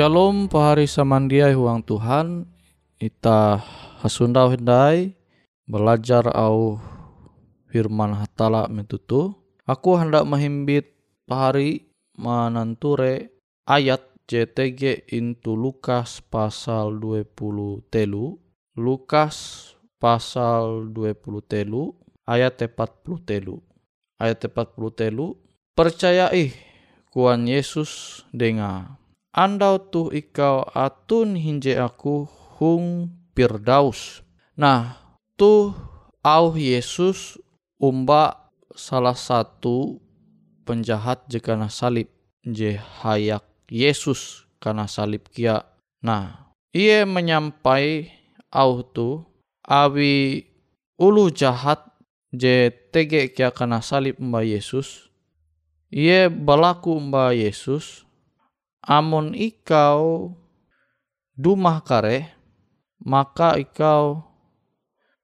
Shalom pahari samandiai huang Tuhan Ita hasundau hendai Belajar au firman hatala metutu Aku hendak menghimbit pahari mananture ayat JTG into Lukas pasal 20 telu Lukas pasal 20 telu ayat 40 telu. Ayat 40 telu percayai kuan Yesus denga. Andau tuh ikau atun hinje aku hung pirdaus. Nah, tuh au Yesus umba salah satu penjahat jika salib je hayak Yesus karena salib kia. Nah, ia menyampai au tu awi ulu jahat je tege kia karena salib mbak Yesus. Ia balaku mbak Yesus amun ikau dumah kare maka ikau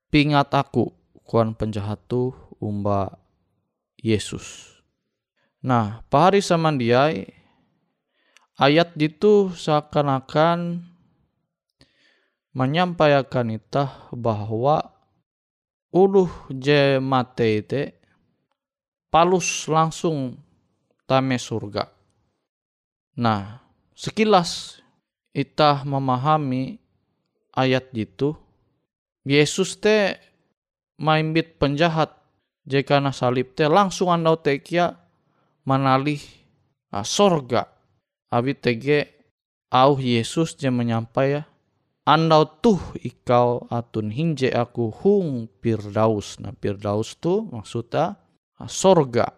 pingat aku kuan penjahat tu umba Yesus. Nah, pahari samandiai ayat itu seakan-akan menyampaikan itah bahwa uluh je mate palus langsung tame surga. Nah, sekilas itah memahami ayat itu, Yesus te maimbit penjahat jika na salib te langsung andau tekia manalih a sorga. Abi tege au Yesus je menyampai ya andau tuh ikau atun hinje aku hung pirdaus. Nah pirdaus tu maksudnya sorga.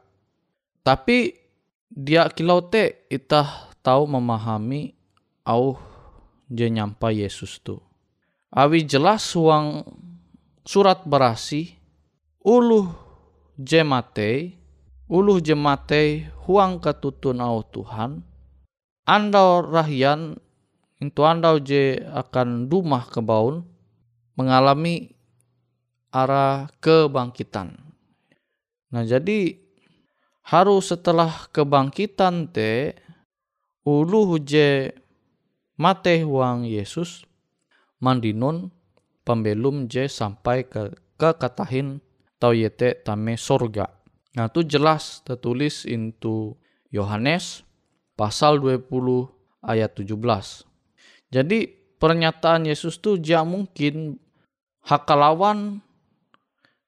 Tapi dia kilau te itah tahu memahami au je nyampai Yesus tu. Awi jelas uang surat berasi uluh jemate uluh jemate huang ketutun au Tuhan andau rahian itu andau je akan dumah kebaun mengalami arah kebangkitan. Nah jadi harus setelah kebangkitan te uluh je mate huang Yesus mandinun pembelum je sampai ke ke katahin tau yete tame sorga. Nah itu jelas tertulis into Yohanes pasal 20 ayat 17. Jadi pernyataan Yesus tu jia mungkin hakalawan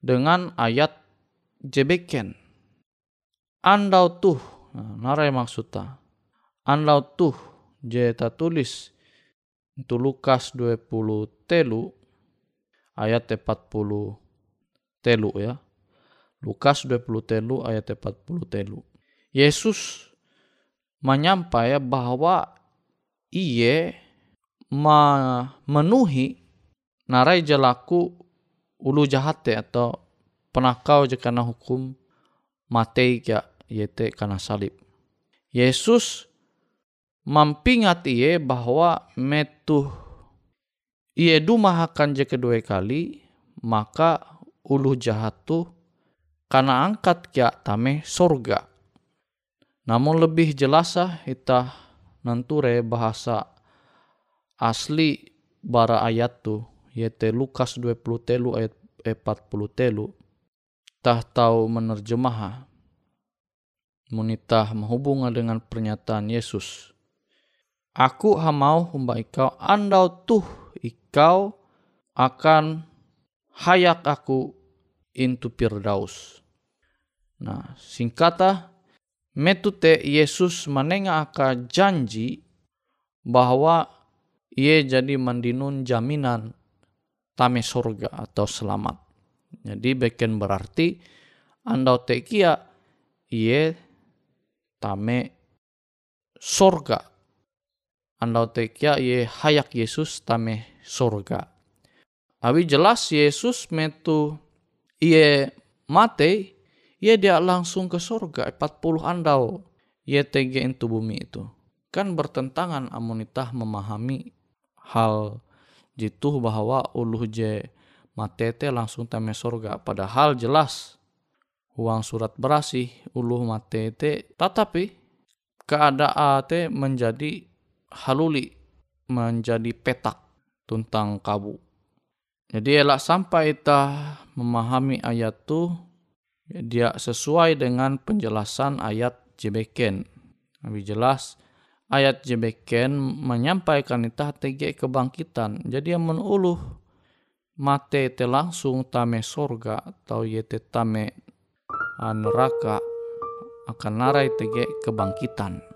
dengan ayat jebeken. Andau tuh, nah, narai maksudnya. Andau tuh je tulis itu Lukas 20 telu ayat 40 telu ya. Lukas 20 telu ayat 40 telu. Yesus menyampaikan bahwa iye memenuhi narai jelaku ulu jahat atau penakau jika hukum mati ya yete karena salib. Yesus mampingat iye bahwa metu iye dumah akan je kedua kali maka ulu jahat tu karena angkat kia tame sorga. Namun lebih jelasah kita nanture bahasa asli bara ayat tu yaitu Lukas 20 telu ayat 40 telu. Tah tahu menerjemah munitah menghubungkan dengan pernyataan Yesus Aku hamau humba ikau andau tuh ikau akan hayak aku into Firdaus. Nah, singkata metute Yesus menengah aka janji bahwa ia jadi mandinun jaminan tame surga atau selamat. Jadi beken berarti andau tekia ia tame surga andau tekia ye hayak Yesus tame surga. Abi jelas Yesus metu iye mate, ia dia langsung ke surga 40 andau ye tege itu bumi itu. Kan bertentangan amunitah memahami hal jitu bahwa uluh je matete langsung tame surga. Padahal jelas uang surat berasih uluh matete tetapi keadaan te menjadi haluli menjadi petak tentang kabu. Jadi elak sampai kita memahami ayat tu dia sesuai dengan penjelasan ayat jebeken. Lebih jelas ayat jebeken menyampaikan kita tege kebangkitan. Jadi yang menuluh mate te langsung tame sorga atau yete tame neraka akan narai tege kebangkitan.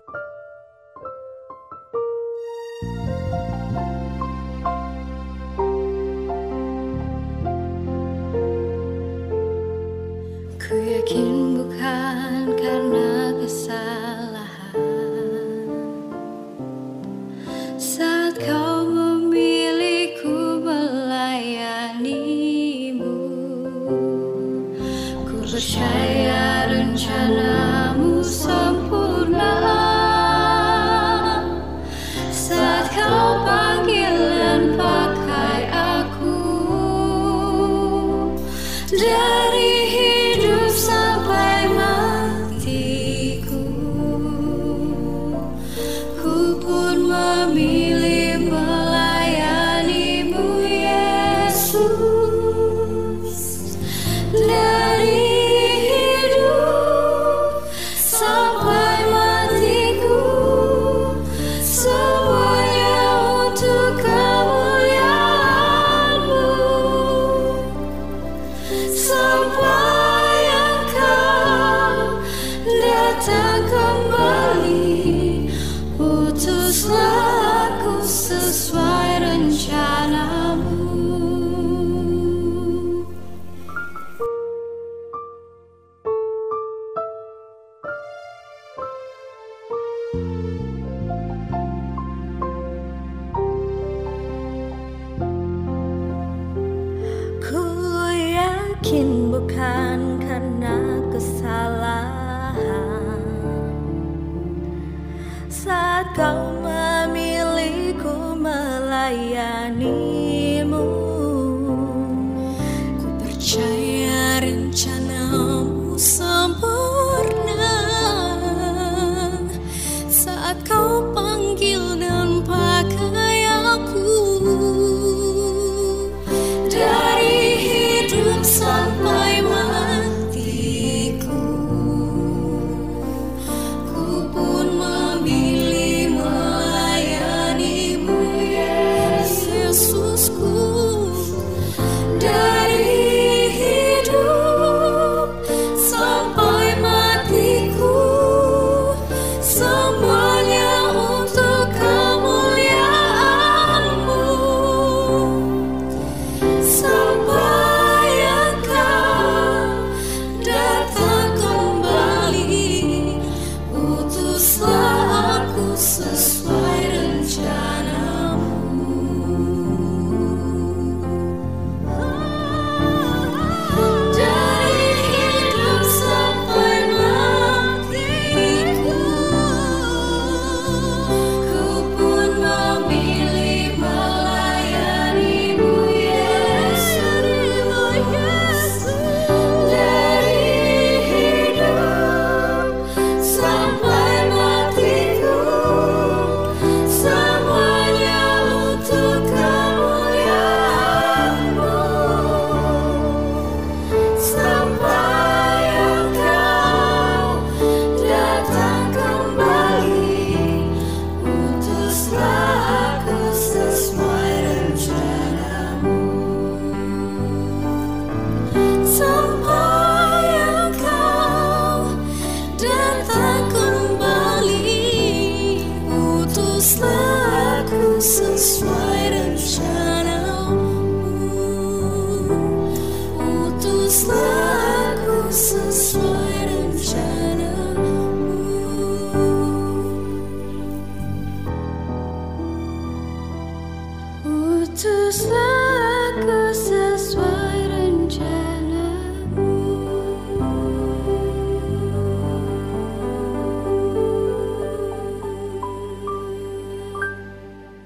just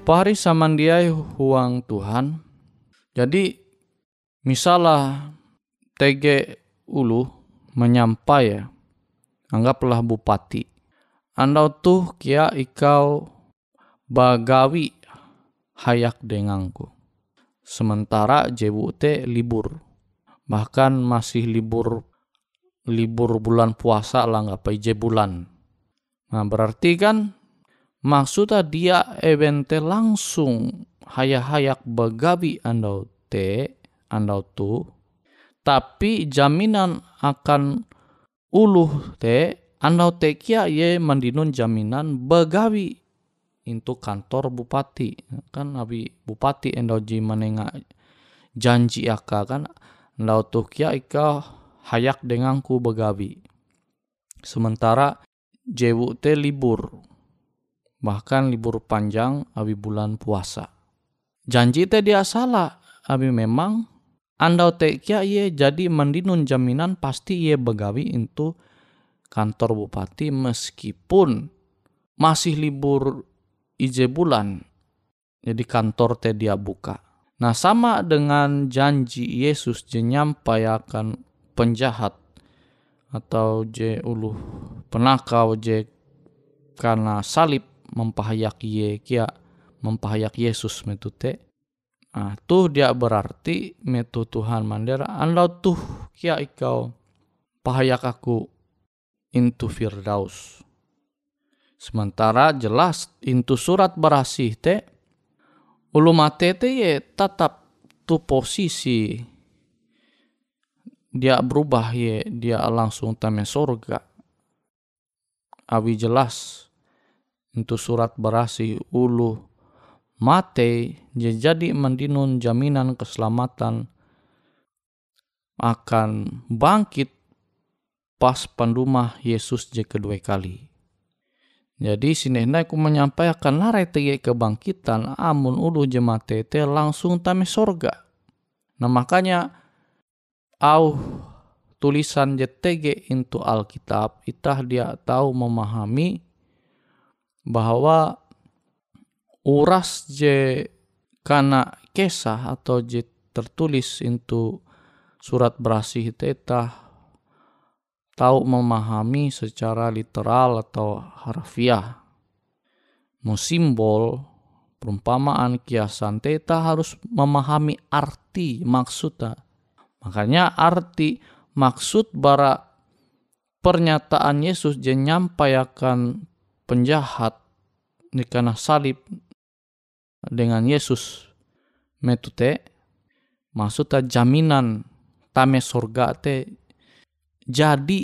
pari samandiai huang Tuhan. Jadi misalnya TG ulu menyampai ya, anggaplah bupati. Anda tuh kia ikau bagawi hayak denganku. Sementara te libur. Bahkan masih libur libur bulan puasa lah nggak bulan. Nah berarti kan maksudnya dia evente langsung. Hayak-hayak begabi andau te andau tu. Tapi jaminan akan uluh te andau te kia ye mandinun jaminan begawi into kantor bupati. Kan abi bupati andau ji manenga janji aka kan andau tu kia ika hayak denganku begawi. Sementara jewu te libur bahkan libur panjang abi bulan puasa. Janji te dia salah, abi memang andau te kia ye jadi mendinun jaminan pasti ye begawi itu kantor bupati meskipun masih libur ije bulan. Jadi kantor te dia buka. Nah sama dengan janji Yesus je nyampaikan penjahat atau je uluh penakau je karena salib mempahayak ye kia mempahayak Yesus metute ah tuh dia berarti metu Tuhan mandera anda tuh kia ikau pahayak aku into Firdaus. Sementara jelas into surat berasih te ulu mate te ye tetap tu posisi. Dia berubah ye dia langsung tame sorga. Awi jelas untuk surat berasi ulu mate jadi mendinun jaminan keselamatan akan bangkit pas pendumah Yesus je kedua kali. Jadi sini aku menyampaikan narai tege kebangkitan amun ulu jemate te langsung tame sorga. Nah makanya au tulisan JTG into Alkitab itah dia tahu memahami bahwa uras je karena kesah atau je tertulis itu surat berasih teta tahu memahami secara literal atau harfiah. Musimbol perumpamaan kiasan teta harus memahami arti maksudnya. Makanya arti maksud bara pernyataan Yesus je nyampaikan penjahat di karena salib dengan Yesus metute maksudnya jaminan tame surga te jadi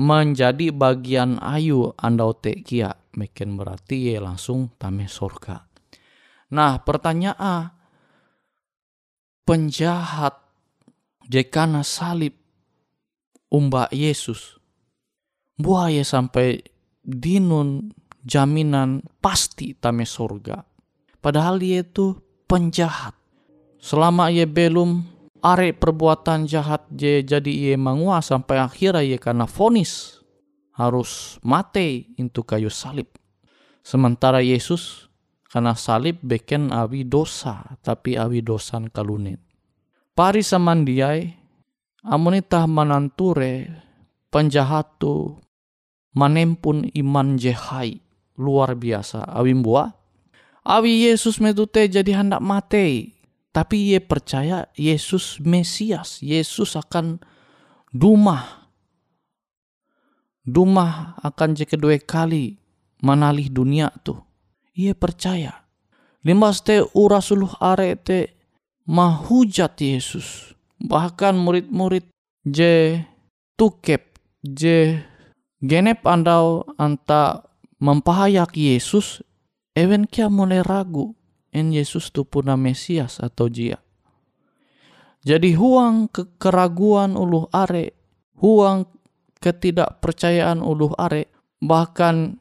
menjadi bagian ayu andau te kia mungkin berarti ye langsung tame surga nah pertanyaan penjahat jekana salib umba Yesus buaya sampai dinun jaminan pasti tame surga. Padahal dia itu penjahat. Selama ia belum are perbuatan jahat je jadi ia mangua sampai akhirnya ia karena fonis harus mati itu kayu salib. Sementara Yesus karena salib beken awi dosa tapi awi dosan kalunin. Pari samandiai amunitah mananture penjahat tu manempun iman jehai. Luar biasa. Awi buah awi Yesus metute jadi hendak mati tapi ye percaya Yesus Mesias. Yesus akan dumah. Dumah akan je kedua kali manalih dunia tuh ia percaya. Limas te urasuluh are te mahujat Yesus. Bahkan murid-murid je tukep je genep andau anta mempahayak Yesus, ewen kia mulai ragu en Yesus tu puna Mesias atau jia. Jadi huang ke keraguan uluh are, huang ketidakpercayaan uluh are, bahkan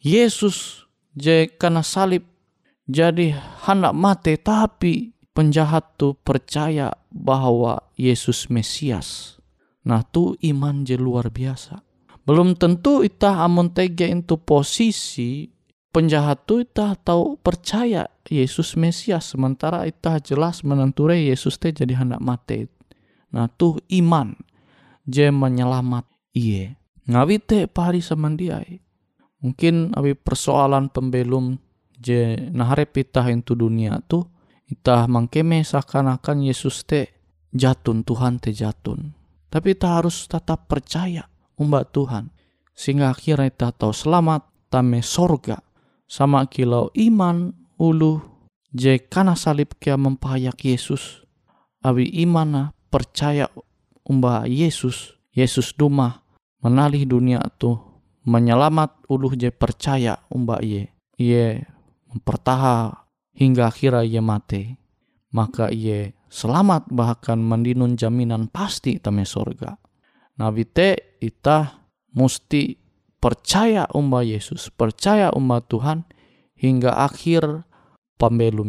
Yesus je karena salib jadi hendak mati tapi penjahat tu percaya bahwa Yesus Mesias. Nah tu iman je luar biasa. Belum tentu itah amun tega itu posisi penjahat tu itah tahu percaya Yesus Mesias sementara itah jelas menenture Yesus teh jadi hendak mati. Nah tuh iman je menyelamat iye. Ngawi teh pari samandiai. Mungkin abi persoalan pembelum je naharep itah itu dunia tuh itah mangkeme seakan-akan Yesus teh jatun Tuhan teh jatun. Tapi kita harus tetap percaya umat Tuhan. Sehingga akhirnya kita tahu selamat tame sorga. Sama kilau iman ulu je kana salib kia mempayak Yesus. awi imana percaya umba Yesus, Yesus duma menalih dunia tu menyelamat uluh je percaya umba ye. Ye mempertaha hingga akhirnya ye mate. Maka ye selamat bahkan mendinun jaminan pasti tame sorga. Nabi te ita musti percaya umba Yesus, percaya umba Tuhan hingga akhir pembelum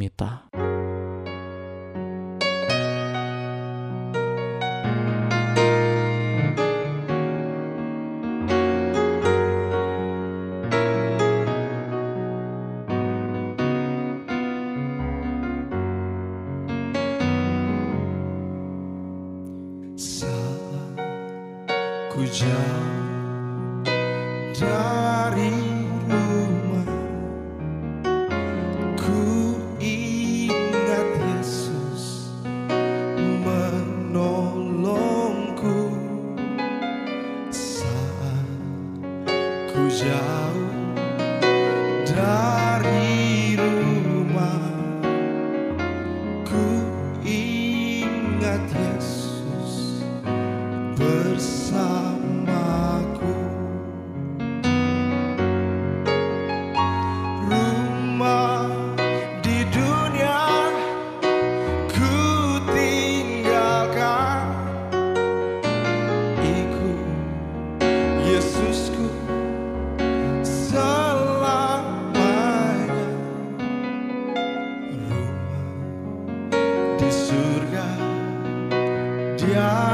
ku jauh dari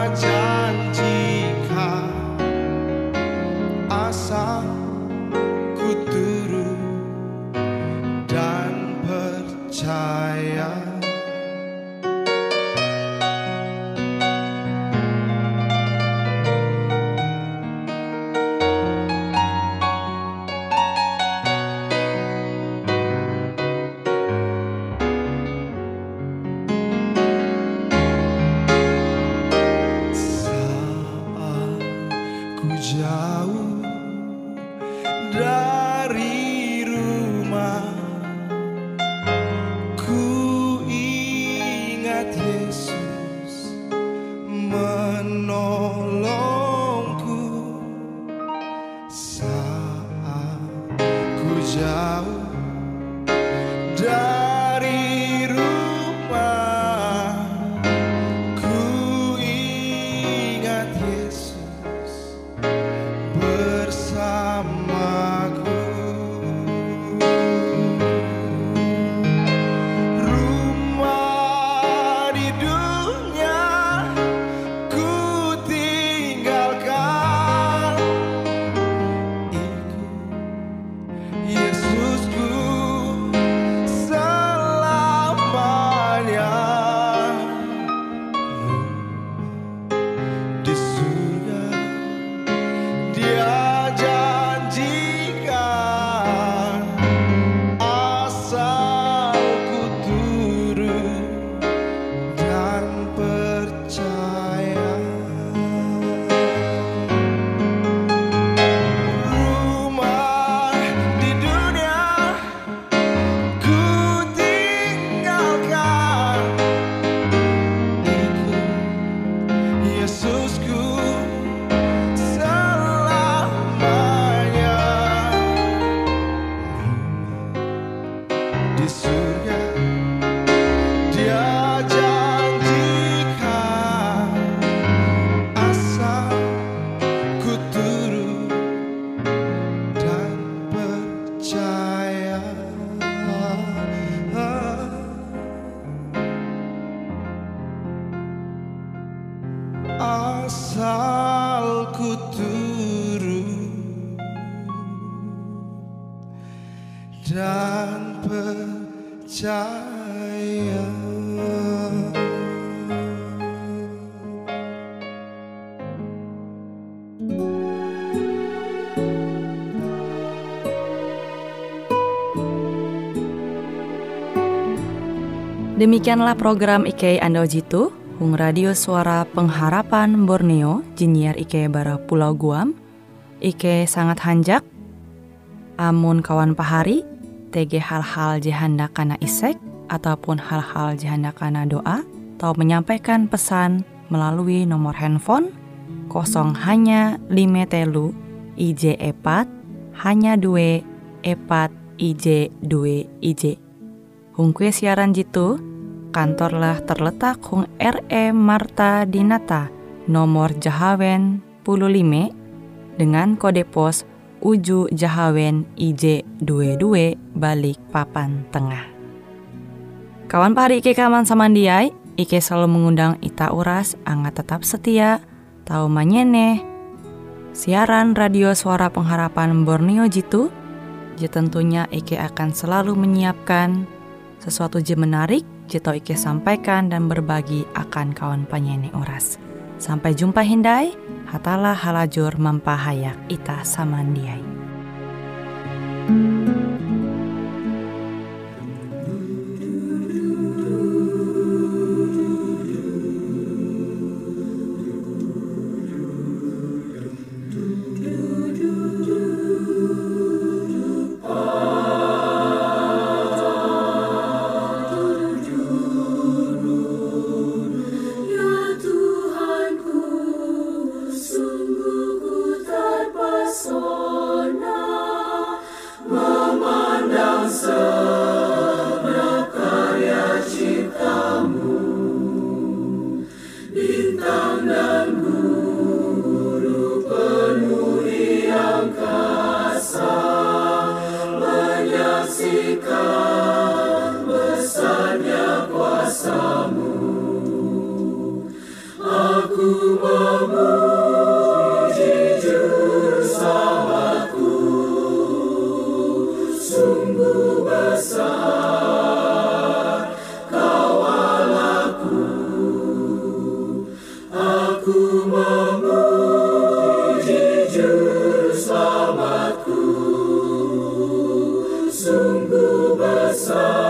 our you. love. Ita. Demikianlah program IK Ando Jitu, Hung Radio Suara Pengharapan Borneo, Jinnyar IK Bara Pulau Guam, IK sangat hanjak, amun kawan pahari, TG hal-hal jihanda kana isek, ataupun hal-hal jihanda kana doa, atau menyampaikan pesan melalui nomor handphone kosong hanya lima telu IJ epat hanya dua epat IJ dua IJ. Hung kue siaran jitu, kantorlah terletak Hung RE Marta Dinata, nomor Jahawen 15 dengan kode pos Uju Jahawen IJ 22 balik papan tengah. Kawan pahari Ike kaman samandiai, Ike selalu mengundang Ita Uras, angga tetap setia, tahu manyene, siaran radio suara pengharapan Borneo Jitu, je tentunya Ike akan selalu menyiapkan sesuatu je menarik, jito Ike sampaikan dan berbagi akan kawan penyanyi Uras. Sampai jumpa Hindai, hatalah halajur mempahayak ita samandiai. Sujud dan